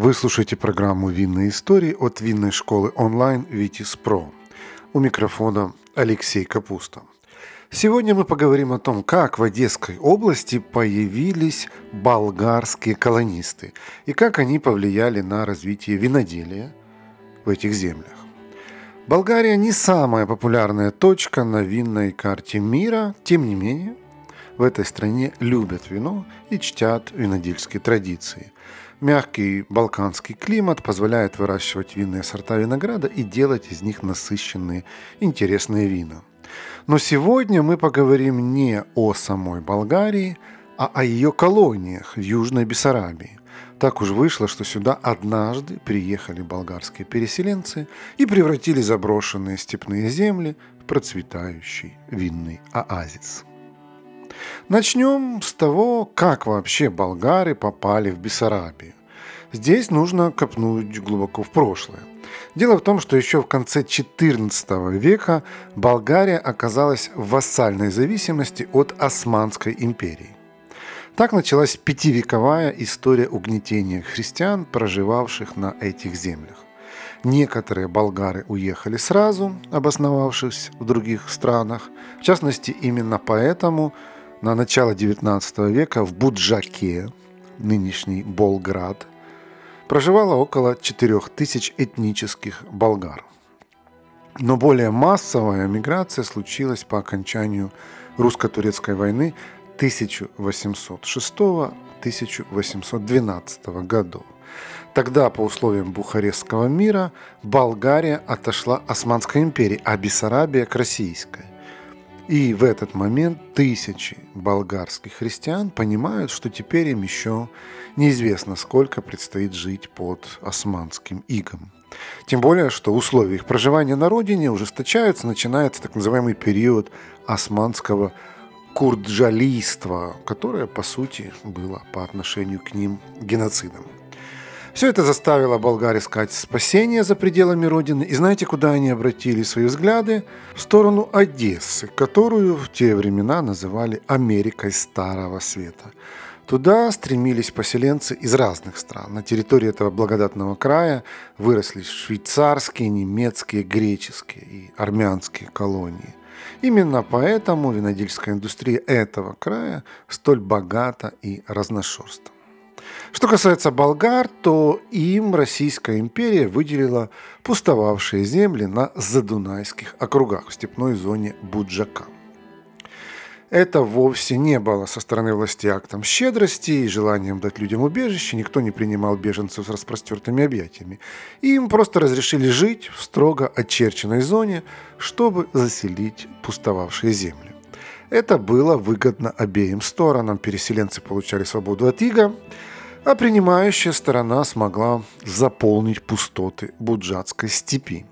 Вы слушаете программу «Винные истории» от винной школы онлайн «Витис Про». У микрофона Алексей Капуста. Сегодня мы поговорим о том, как в Одесской области появились болгарские колонисты и как они повлияли на развитие виноделия в этих землях. Болгария не самая популярная точка на винной карте мира, тем не менее, в этой стране любят вино и чтят винодельские традиции. Мягкий балканский климат позволяет выращивать винные сорта винограда и делать из них насыщенные, интересные вина. Но сегодня мы поговорим не о самой Болгарии, а о ее колониях в Южной Бессарабии. Так уж вышло, что сюда однажды приехали болгарские переселенцы и превратили заброшенные степные земли в процветающий винный оазис. Начнем с того, как вообще болгары попали в Бессарабию. Здесь нужно копнуть глубоко в прошлое. Дело в том, что еще в конце XIV века Болгария оказалась в вассальной зависимости от Османской империи. Так началась пятивековая история угнетения христиан, проживавших на этих землях. Некоторые болгары уехали сразу, обосновавшись в других странах. В частности, именно поэтому на начало XIX века в Буджаке, нынешний Болград, проживало около 4000 этнических болгар. Но более массовая миграция случилась по окончанию русско-турецкой войны 1806-1812 годов. Тогда, по условиям Бухарестского мира, Болгария отошла Османской империи, а Бессарабия к Российской. И в этот момент тысячи болгарских христиан понимают, что теперь им еще неизвестно, сколько предстоит жить под османским игом. Тем более, что условия их проживания на родине ужесточаются, начинается так называемый период османского курджалийства, которое, по сути, было по отношению к ним геноцидом. Все это заставило болгар искать спасение за пределами родины. И знаете, куда они обратили свои взгляды? В сторону Одессы, которую в те времена называли Америкой Старого Света. Туда стремились поселенцы из разных стран. На территории этого благодатного края выросли швейцарские, немецкие, греческие и армянские колонии. Именно поэтому винодельская индустрия этого края столь богата и разношерстна. Что касается болгар, то им Российская империя выделила пустовавшие земли на задунайских округах в степной зоне Буджака. Это вовсе не было со стороны власти актом щедрости и желанием дать людям убежище. Никто не принимал беженцев с распростертыми объятиями. Им просто разрешили жить в строго очерченной зоне, чтобы заселить пустовавшие земли. Это было выгодно обеим сторонам. Переселенцы получали свободу от ига, а принимающая сторона смогла заполнить пустоты Буджатской степи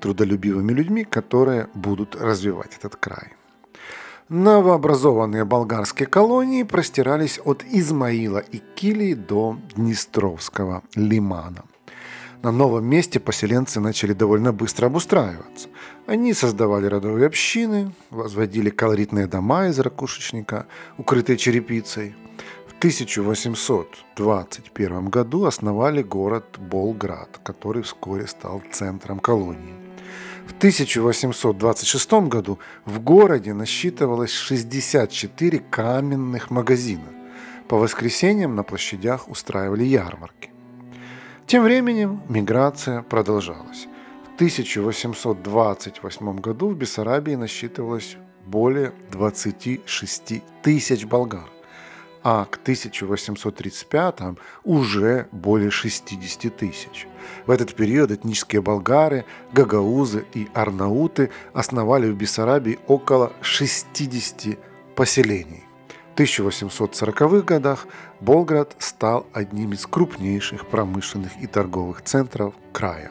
трудолюбивыми людьми, которые будут развивать этот край. Новообразованные болгарские колонии простирались от Измаила и Килии до Днестровского лимана. На новом месте поселенцы начали довольно быстро обустраиваться. Они создавали родовые общины, возводили колоритные дома из ракушечника, укрытые черепицей – 1821 году основали город Болград, который вскоре стал центром колонии. В 1826 году в городе насчитывалось 64 каменных магазина. По воскресеньям на площадях устраивали ярмарки. Тем временем миграция продолжалась. В 1828 году в Бессарабии насчитывалось более 26 тысяч болгар а к 1835 уже более 60 тысяч. В этот период этнические болгары, гагаузы и арнауты основали в Бессарабии около 60 поселений. В 1840-х годах Болград стал одним из крупнейших промышленных и торговых центров края.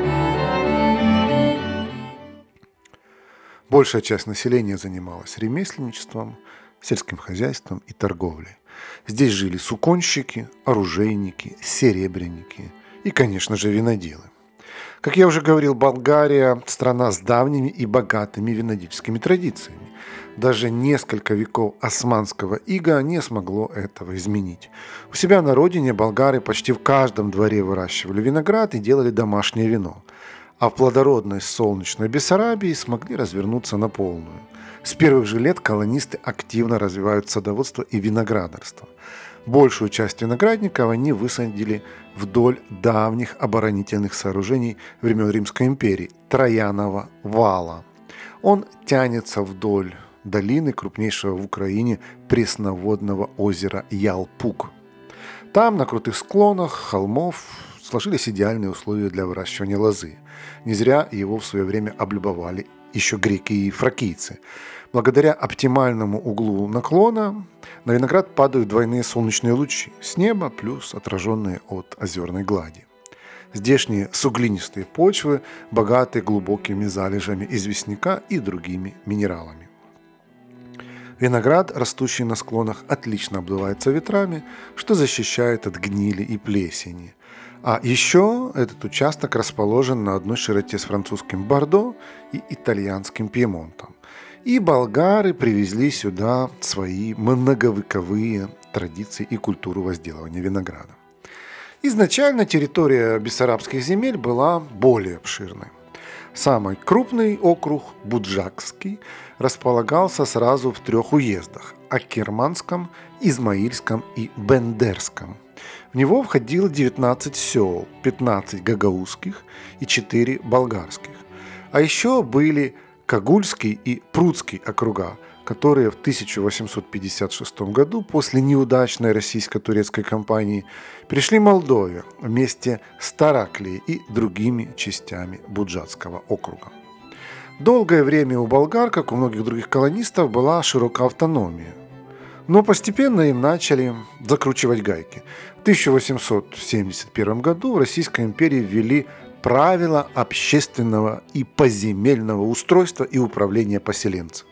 Большая часть населения занималась ремесленничеством, сельским хозяйством и торговлей. Здесь жили суконщики, оружейники, серебряники и, конечно же, виноделы. Как я уже говорил, Болгария – страна с давними и богатыми винодельскими традициями. Даже несколько веков османского ига не смогло этого изменить. У себя на родине болгары почти в каждом дворе выращивали виноград и делали домашнее вино. А в плодородной солнечной Бессарабии смогли развернуться на полную. С первых же лет колонисты активно развивают садоводство и виноградарство. Большую часть виноградников они высадили вдоль давних оборонительных сооружений времен Римской империи – Троянова вала. Он тянется вдоль долины крупнейшего в Украине пресноводного озера Ялпук. Там, на крутых склонах холмов, сложились идеальные условия для выращивания лозы. Не зря его в свое время облюбовали еще греки и фракийцы. Благодаря оптимальному углу наклона на виноград падают двойные солнечные лучи с неба плюс отраженные от озерной глади. Здешние суглинистые почвы богаты глубокими залежами известняка и другими минералами. Виноград, растущий на склонах, отлично обдувается ветрами, что защищает от гнили и плесени. А еще этот участок расположен на одной широте с французским Бордо и итальянским Пьемонтом. И болгары привезли сюда свои многовековые традиции и культуру возделывания винограда. Изначально территория бессарабских земель была более обширной. Самый крупный округ, Буджакский, располагался сразу в трех уездах – Акерманском, Измаильском и Бендерском. В него входило 19 сел, 15 гагаузских и 4 болгарских. А еще были Кагульский и Прудский округа, которые в 1856 году после неудачной российско-турецкой кампании пришли Молдове вместе с Тараклией и другими частями Буджатского округа. Долгое время у болгар, как у многих других колонистов, была широкая автономия. Но постепенно им начали закручивать гайки. В 1871 году в Российской империи ввели правила общественного и поземельного устройства и управления поселенцев.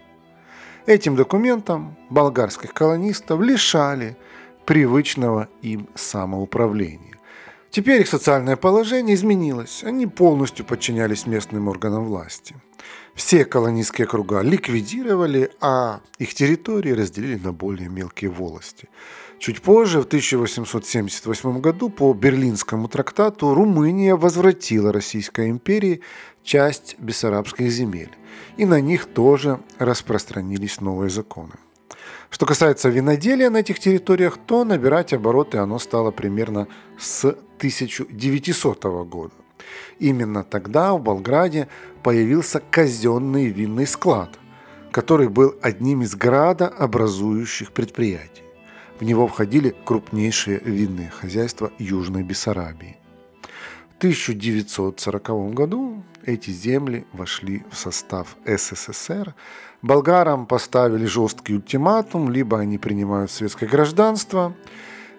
Этим документом болгарских колонистов лишали привычного им самоуправления. Теперь их социальное положение изменилось, они полностью подчинялись местным органам власти. Все колонистские круга ликвидировали, а их территории разделили на более мелкие волости – Чуть позже, в 1878 году, по Берлинскому трактату Румыния возвратила Российской империи часть бессарабских земель, и на них тоже распространились новые законы. Что касается виноделия на этих территориях, то набирать обороты оно стало примерно с 1900 года. Именно тогда в Болграде появился казенный винный склад, который был одним из градообразующих предприятий. В него входили крупнейшие винные хозяйства Южной Бессарабии. В 1940 году эти земли вошли в состав СССР. Болгарам поставили жесткий ультиматум, либо они принимают светское гражданство,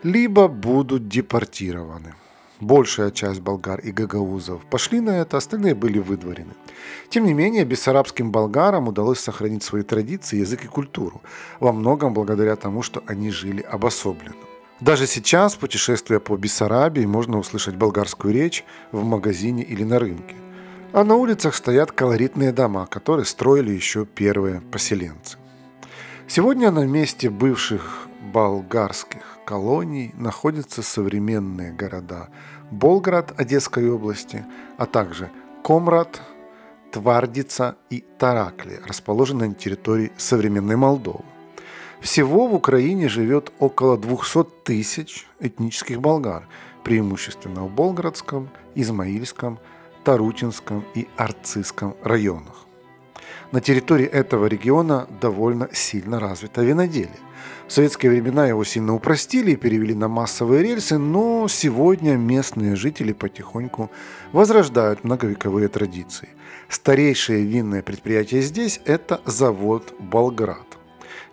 либо будут депортированы. Большая часть болгар и гагаузов пошли на это, остальные были выдворены. Тем не менее, бессарабским болгарам удалось сохранить свои традиции, язык и культуру, во многом благодаря тому, что они жили обособленно. Даже сейчас, путешествуя по Бессарабии, можно услышать болгарскую речь в магазине или на рынке. А на улицах стоят колоритные дома, которые строили еще первые поселенцы. Сегодня на месте бывших болгарских колоний находятся современные города Болград Одесской области, а также Комрад, Твардица и Таракли, расположенные на территории современной Молдовы. Всего в Украине живет около 200 тысяч этнических болгар, преимущественно в Болградском, Измаильском, Тарутинском и Арцизском районах. На территории этого региона довольно сильно развито виноделие. В советские времена его сильно упростили и перевели на массовые рельсы, но сегодня местные жители потихоньку возрождают многовековые традиции. Старейшее винное предприятие здесь – это завод «Болград».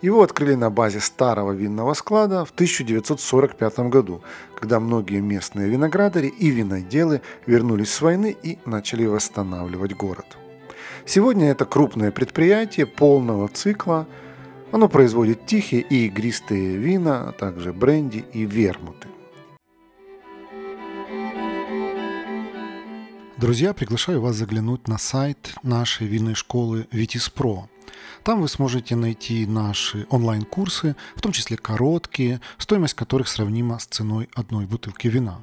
Его открыли на базе старого винного склада в 1945 году, когда многие местные виноградари и виноделы вернулись с войны и начали восстанавливать город. Сегодня это крупное предприятие полного цикла. Оно производит тихие и игристые вина, а также бренди и вермуты. Друзья, приглашаю вас заглянуть на сайт нашей винной школы Pro – там вы сможете найти наши онлайн-курсы, в том числе короткие, стоимость которых сравнима с ценой одной бутылки вина.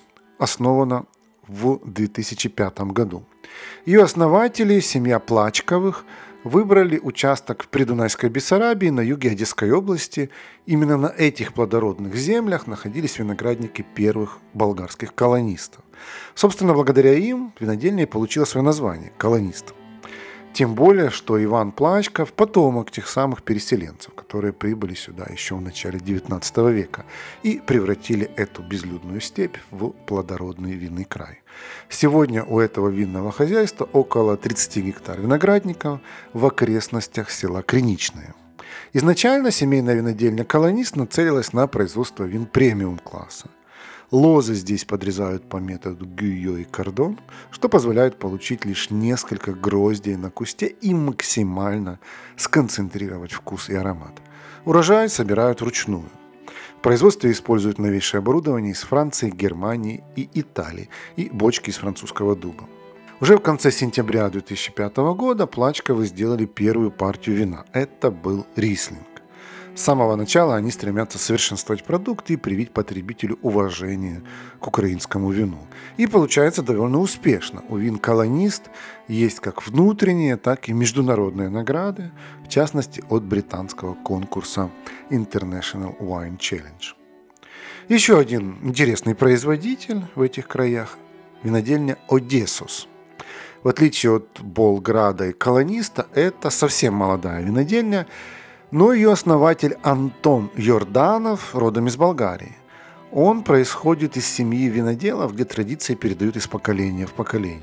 основана в 2005 году. Ее основатели, семья Плачковых, выбрали участок в Придунайской Бессарабии на юге Одесской области. Именно на этих плодородных землях находились виноградники первых болгарских колонистов. Собственно, благодаря им винодельня получила свое название – «Колонист». Тем более, что Иван Плачков – потомок тех самых переселенцев, которые прибыли сюда еще в начале XIX века и превратили эту безлюдную степь в плодородный винный край. Сегодня у этого винного хозяйства около 30 гектар виноградников в окрестностях села Криничное. Изначально семейная винодельня «Колонист» нацелилась на производство вин премиум-класса – Лозы здесь подрезают по методу гюйо и кордон, что позволяет получить лишь несколько гроздей на кусте и максимально сконцентрировать вкус и аромат. Урожай собирают вручную. В производстве используют новейшее оборудование из Франции, Германии и Италии и бочки из французского дуба. Уже в конце сентября 2005 года Плачковы сделали первую партию вина. Это был рислинг. С самого начала они стремятся совершенствовать продукт и привить потребителю уважение к украинскому вину. И получается довольно успешно. У вин «Колонист» есть как внутренние, так и международные награды, в частности от британского конкурса International Wine Challenge. Еще один интересный производитель в этих краях – винодельня «Одессус». В отличие от Болграда и «Колониста», это совсем молодая винодельня – но ее основатель Антон Йорданов родом из Болгарии. Он происходит из семьи виноделов, где традиции передают из поколения в поколение.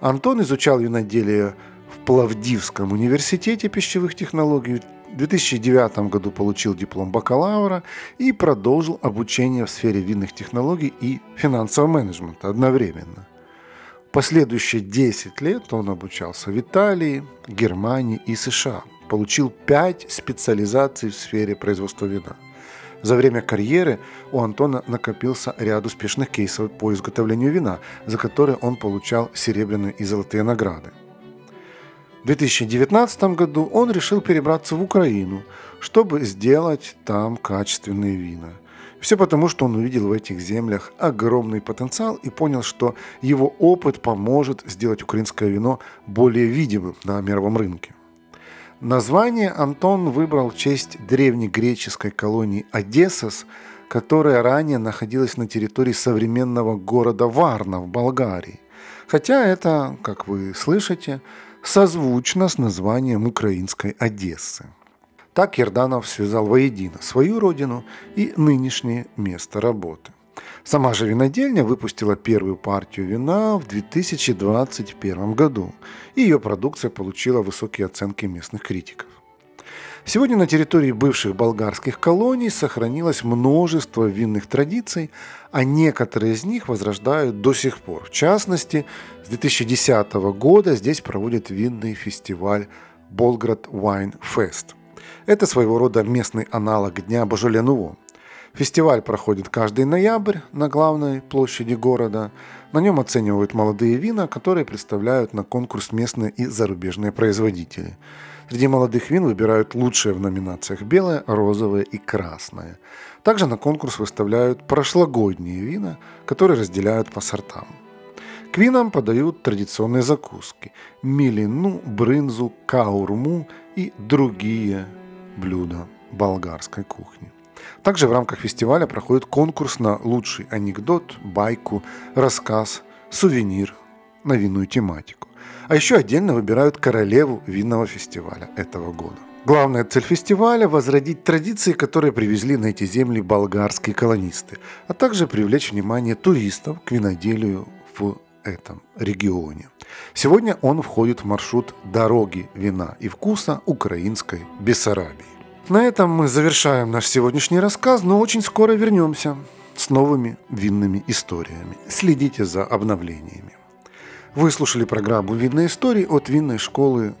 Антон изучал виноделие в Плавдивском университете пищевых технологий. В 2009 году получил диплом бакалавра и продолжил обучение в сфере винных технологий и финансового менеджмента одновременно. Последующие 10 лет он обучался в Италии, Германии и США – получил 5 специализаций в сфере производства вина. За время карьеры у Антона накопился ряд успешных кейсов по изготовлению вина, за которые он получал серебряные и золотые награды. В 2019 году он решил перебраться в Украину, чтобы сделать там качественные вина. Все потому, что он увидел в этих землях огромный потенциал и понял, что его опыт поможет сделать украинское вино более видимым на мировом рынке. Название Антон выбрал в честь древнегреческой колонии Одессос, которая ранее находилась на территории современного города Варна в Болгарии. Хотя это, как вы слышите, созвучно с названием украинской Одессы. Так Ерданов связал воедино свою родину и нынешнее место работы. Сама же винодельня выпустила первую партию вина в 2021 году, и ее продукция получила высокие оценки местных критиков. Сегодня на территории бывших болгарских колоний сохранилось множество винных традиций, а некоторые из них возрождают до сих пор. В частности, с 2010 года здесь проводят винный фестиваль Болград Wine Fest. Это своего рода местный аналог Дня Божоле-Нуво. Фестиваль проходит каждый ноябрь на главной площади города. На нем оценивают молодые вина, которые представляют на конкурс местные и зарубежные производители. Среди молодых вин выбирают лучшие в номинациях белое, розовое и красное. Также на конкурс выставляют прошлогодние вина, которые разделяют по сортам. К винам подают традиционные закуски – милину, брынзу, каурму и другие блюда болгарской кухни. Также в рамках фестиваля проходит конкурс на лучший анекдот, байку, рассказ, сувенир на винную тематику. А еще отдельно выбирают королеву винного фестиваля этого года. Главная цель фестиваля – возродить традиции, которые привезли на эти земли болгарские колонисты, а также привлечь внимание туристов к виноделию в этом регионе. Сегодня он входит в маршрут «Дороги вина и вкуса украинской Бессарабии». На этом мы завершаем наш сегодняшний рассказ, но очень скоро вернемся с новыми винными историями. Следите за обновлениями. Вы слушали программу «Винные истории» от винной школы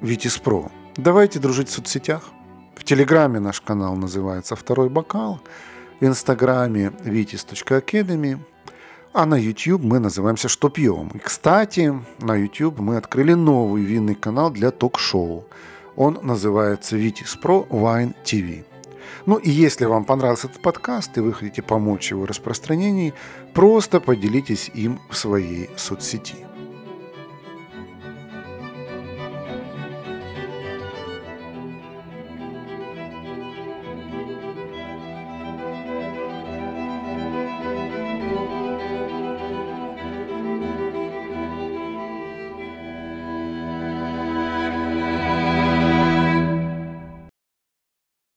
«Витис Про». Давайте дружить в соцсетях. В Телеграме наш канал называется «Второй бокал», в Инстаграме vitis.academy, а на YouTube мы называемся «Что пьем?». И, кстати, на YouTube мы открыли новый винный канал для ток-шоу – он называется Vitis Pro Wine TV. Ну и если вам понравился этот подкаст и вы хотите помочь его распространении, просто поделитесь им в своей соцсети.